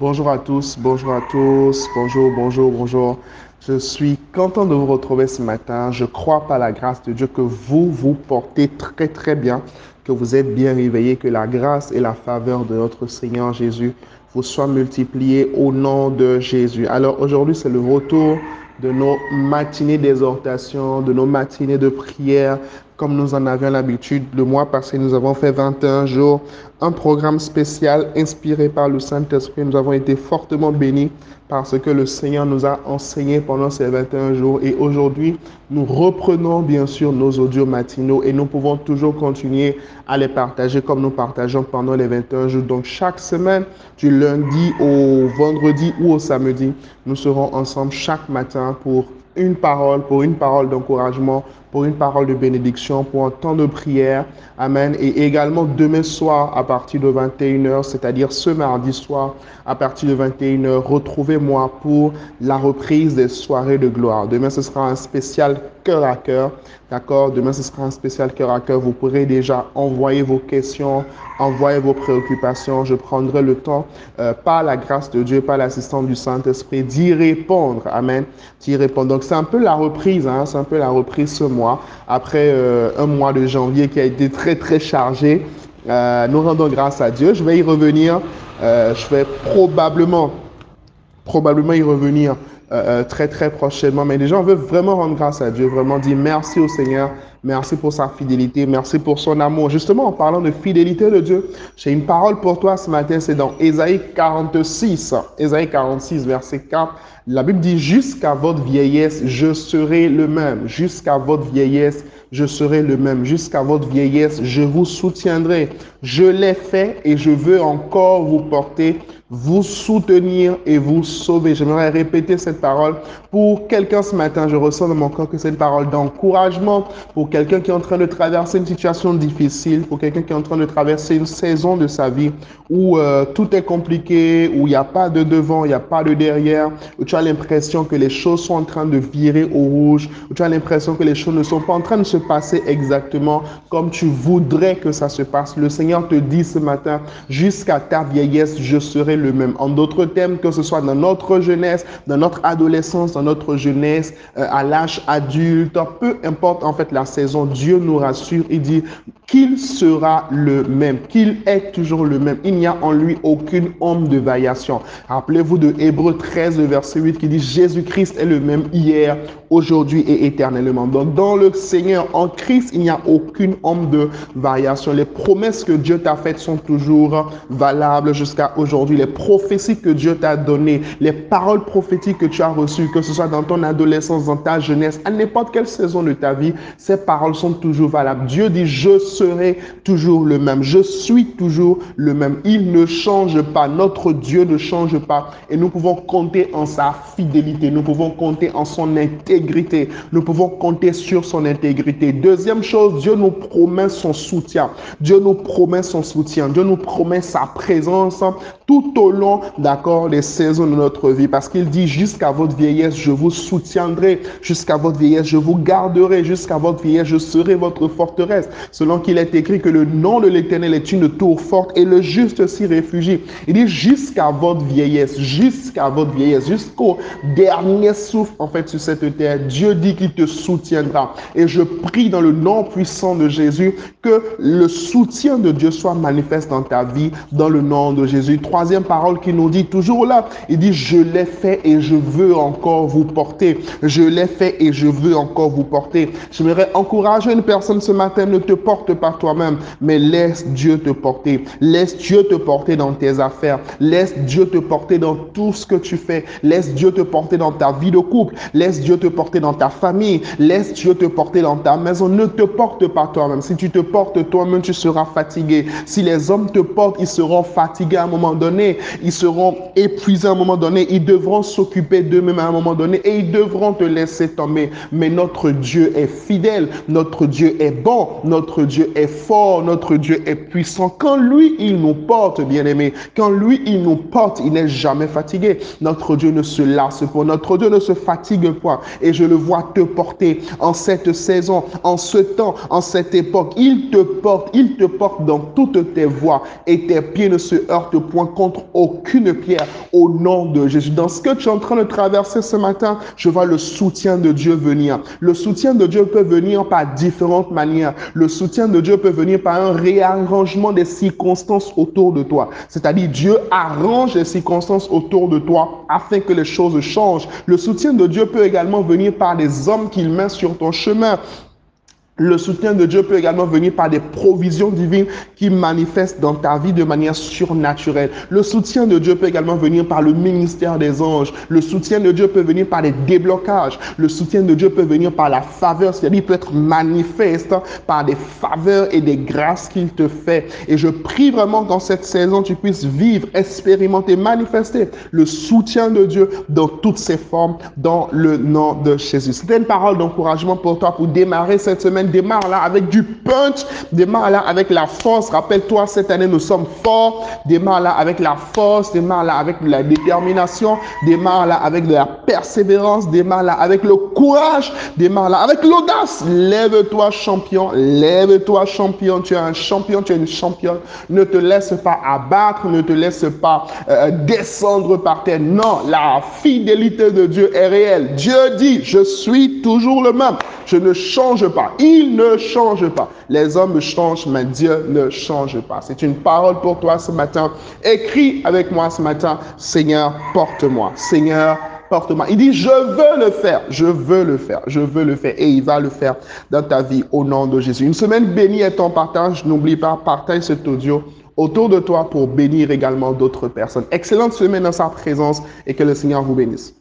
Bonjour à tous, bonjour à tous, bonjour, bonjour, bonjour. Je suis content de vous retrouver ce matin. Je crois par la grâce de Dieu que vous vous portez très très bien, que vous êtes bien réveillés, que la grâce et la faveur de notre Seigneur Jésus vous soient multipliées au nom de Jésus. Alors aujourd'hui, c'est le retour de nos matinées d'exhortation, de nos matinées de prière, comme nous en avions l'habitude. Le mois passé, nous avons fait 21 jours, un programme spécial inspiré par le Saint-Esprit. Nous avons été fortement bénis parce que le Seigneur nous a enseigné pendant ces 21 jours. Et aujourd'hui, nous reprenons bien sûr nos audios matinaux et nous pouvons toujours continuer à les partager comme nous partageons pendant les 21 jours. Donc chaque semaine, du lundi au vendredi ou au samedi, nous serons ensemble chaque matin pour une parole, pour une parole d'encouragement, pour une parole de bénédiction, pour un temps de prière. Amen. Et également demain soir à partir de 21h, c'est-à-dire ce mardi soir à partir de 21h, retrouvez-moi pour la reprise des soirées de gloire. Demain, ce sera un spécial cœur à cœur. D'accord? Demain, ce sera un spécial cœur à cœur. Vous pourrez déjà envoyer vos questions, envoyer vos préoccupations. Je prendrai le temps, euh, par la grâce de Dieu, par l'assistance du Saint-Esprit, d'y répondre. Amen. D'y répondre. Donc, c'est un peu la reprise. Hein? C'est un peu la reprise ce mois. Après euh, un mois de janvier qui a été très, très chargé. Euh, nous rendons grâce à Dieu. Je vais y revenir. je vais probablement, probablement y revenir euh, euh, très très prochainement. Mais les gens veulent vraiment rendre grâce à Dieu, vraiment dire merci au Seigneur, merci pour sa fidélité, merci pour son amour. Justement, en parlant de fidélité de Dieu, j'ai une parole pour toi ce matin, c'est dans Ésaïe 46, Ésaïe 46, verset 4. La Bible dit, jusqu'à votre vieillesse, je serai le même. Jusqu'à votre vieillesse, je serai le même. Jusqu'à votre vieillesse, je vous soutiendrai. Je l'ai fait et je veux encore vous porter, vous soutenir et vous sauver. J'aimerais répéter cette parole pour quelqu'un ce matin. Je ressens dans mon corps que c'est une parole d'encouragement pour quelqu'un qui est en train de traverser une situation difficile, pour quelqu'un qui est en train de traverser une saison de sa vie où euh, tout est compliqué, où il n'y a pas de devant, il n'y a pas de derrière, où tu as l'impression que les choses sont en train de virer au rouge, où tu as l'impression que les choses ne sont pas en train de se passer exactement comme tu voudrais que ça se passe. Le Seigneur te dit ce matin, jusqu'à ta vieillesse, je serai le même. En d'autres termes, que ce soit dans notre jeunesse, dans notre adolescence, dans notre jeunesse, euh, à l'âge adulte, peu importe en fait la saison, Dieu nous rassure, il dit qu'il sera le même, qu'il est toujours le même. Il n'y a en lui aucune ombre de variation. Rappelez-vous de Hébreu 13, verset 8 qui dit Jésus-Christ est le même hier, aujourd'hui et éternellement. Donc dans le Seigneur, en Christ, il n'y a aucune ombre de variation. Les promesses que Dieu t'a faites sont toujours valables jusqu'à aujourd'hui. Les prophéties que Dieu t'a données, les paroles prophétiques que tu as reçues, que ce soit dans ton adolescence, dans ta jeunesse, à n'importe quelle saison de ta vie, ces paroles sont toujours valables. Dieu dit, je serai toujours le même. Je suis toujours le même. Il ne change pas. Notre Dieu ne change pas. Et nous pouvons compter en sa fidélité. Nous pouvons compter en son intégrité. Nous pouvons compter sur son intégrité. Deuxième chose, Dieu nous promet son soutien. Dieu nous promet son soutien. Dieu nous promet sa présence tout au long, d'accord, des saisons de notre vie. Parce qu'il dit, jusqu'à votre vieillesse, je vous soutiendrai. Jusqu'à votre vieillesse, je vous garderai. Jusqu'à votre vieillesse, je serai votre forteresse. Selon qu'il est écrit que le nom de l'Éternel est une tour forte et le juste s'y réfugie. Il dit, jusqu'à votre vieillesse, jusqu'à votre vieillesse, jusqu'au dernier souffle, en fait, sur cette terre, Dieu dit qu'il te soutiendra. Et je prie dans le nom puissant de Jésus que le soutien de Dieu soit manifeste dans ta vie, dans le nom de Jésus. Troisième parole qui nous dit toujours là, il dit, je l'ai fait et je veux encore vous porter. Je l'ai fait et je veux encore vous porter. J'aimerais encourager une personne ce matin, ne te porte pas toi-même, mais laisse Dieu te porter. Laisse Dieu te porter dans tes affaires. Laisse Dieu te porter dans tout ce que tu fais. Laisse Dieu te porter dans ta vie de couple. Laisse Dieu te porter dans ta famille. Laisse Dieu te porter dans ta maison. Ne te porte pas toi-même. Si tu te portes toi-même, tu seras fatigué. Si les hommes te portent, ils seront fatigués à un moment donné. Ils seront épuisés à un moment donné. Ils devront s'occuper tomber d'eux-mêmes à un moment donné et ils devront te laisser tomber. Mais notre Dieu est fidèle, notre Dieu est bon, notre Dieu est fort, notre Dieu est puissant. Quand lui, il nous porte, bien-aimés, quand lui, il nous porte, il n'est jamais fatigué. Notre Dieu ne se lasse pas, notre Dieu ne se fatigue pas. Et je le vois te porter en cette saison, en ce temps, en cette époque. Il te porte, il te porte dans toutes tes voies et tes pieds ne se heurtent point contre aucune pierre au nom de Jésus. Dans ce que tu es en train de traverser ce matin, je vois le soutien de Dieu venir. Le soutien de Dieu peut venir par différentes manières. Le soutien de Dieu peut venir par un réarrangement des circonstances autour de toi. C'est-à-dire Dieu arrange les circonstances autour de toi afin que les choses changent. Le soutien de Dieu peut également venir par des hommes qu'il met sur ton chemin. Le soutien de Dieu peut également venir par des provisions divines qui manifestent dans ta vie de manière surnaturelle. Le soutien de Dieu peut également venir par le ministère des anges. Le soutien de Dieu peut venir par des déblocages. Le soutien de Dieu peut venir par la faveur, c'est-à-dire peut être manifeste par des faveurs et des grâces qu'il te fait. Et je prie vraiment qu'en cette saison, tu puisses vivre, expérimenter, manifester le soutien de Dieu dans toutes ses formes, dans le nom de Jésus. C'était une parole d'encouragement pour toi pour démarrer cette semaine démarre là avec du punch, démarre là avec la force. Rappelle-toi, cette année, nous sommes forts. Démarre là avec la force, démarre là avec la détermination, démarre là avec de la persévérance, démarre là avec le courage, démarre là avec l'audace. Lève-toi, champion, lève-toi, champion. Tu es un champion, tu es une championne. Ne te laisse pas abattre, ne te laisse pas euh, descendre par terre. Non, la fidélité de Dieu est réelle. Dieu dit, je suis toujours le même. Je ne change pas. Ne change pas. Les hommes changent, mais Dieu ne change pas. C'est une parole pour toi ce matin. Écris avec moi ce matin, Seigneur, porte-moi. Seigneur, porte-moi. Il dit, je veux le faire, je veux le faire, je veux le faire. Et il va le faire dans ta vie au nom de Jésus. Une semaine bénie est ton partage. N'oublie pas, partage cet audio autour de toi pour bénir également d'autres personnes. Excellente semaine dans sa présence et que le Seigneur vous bénisse.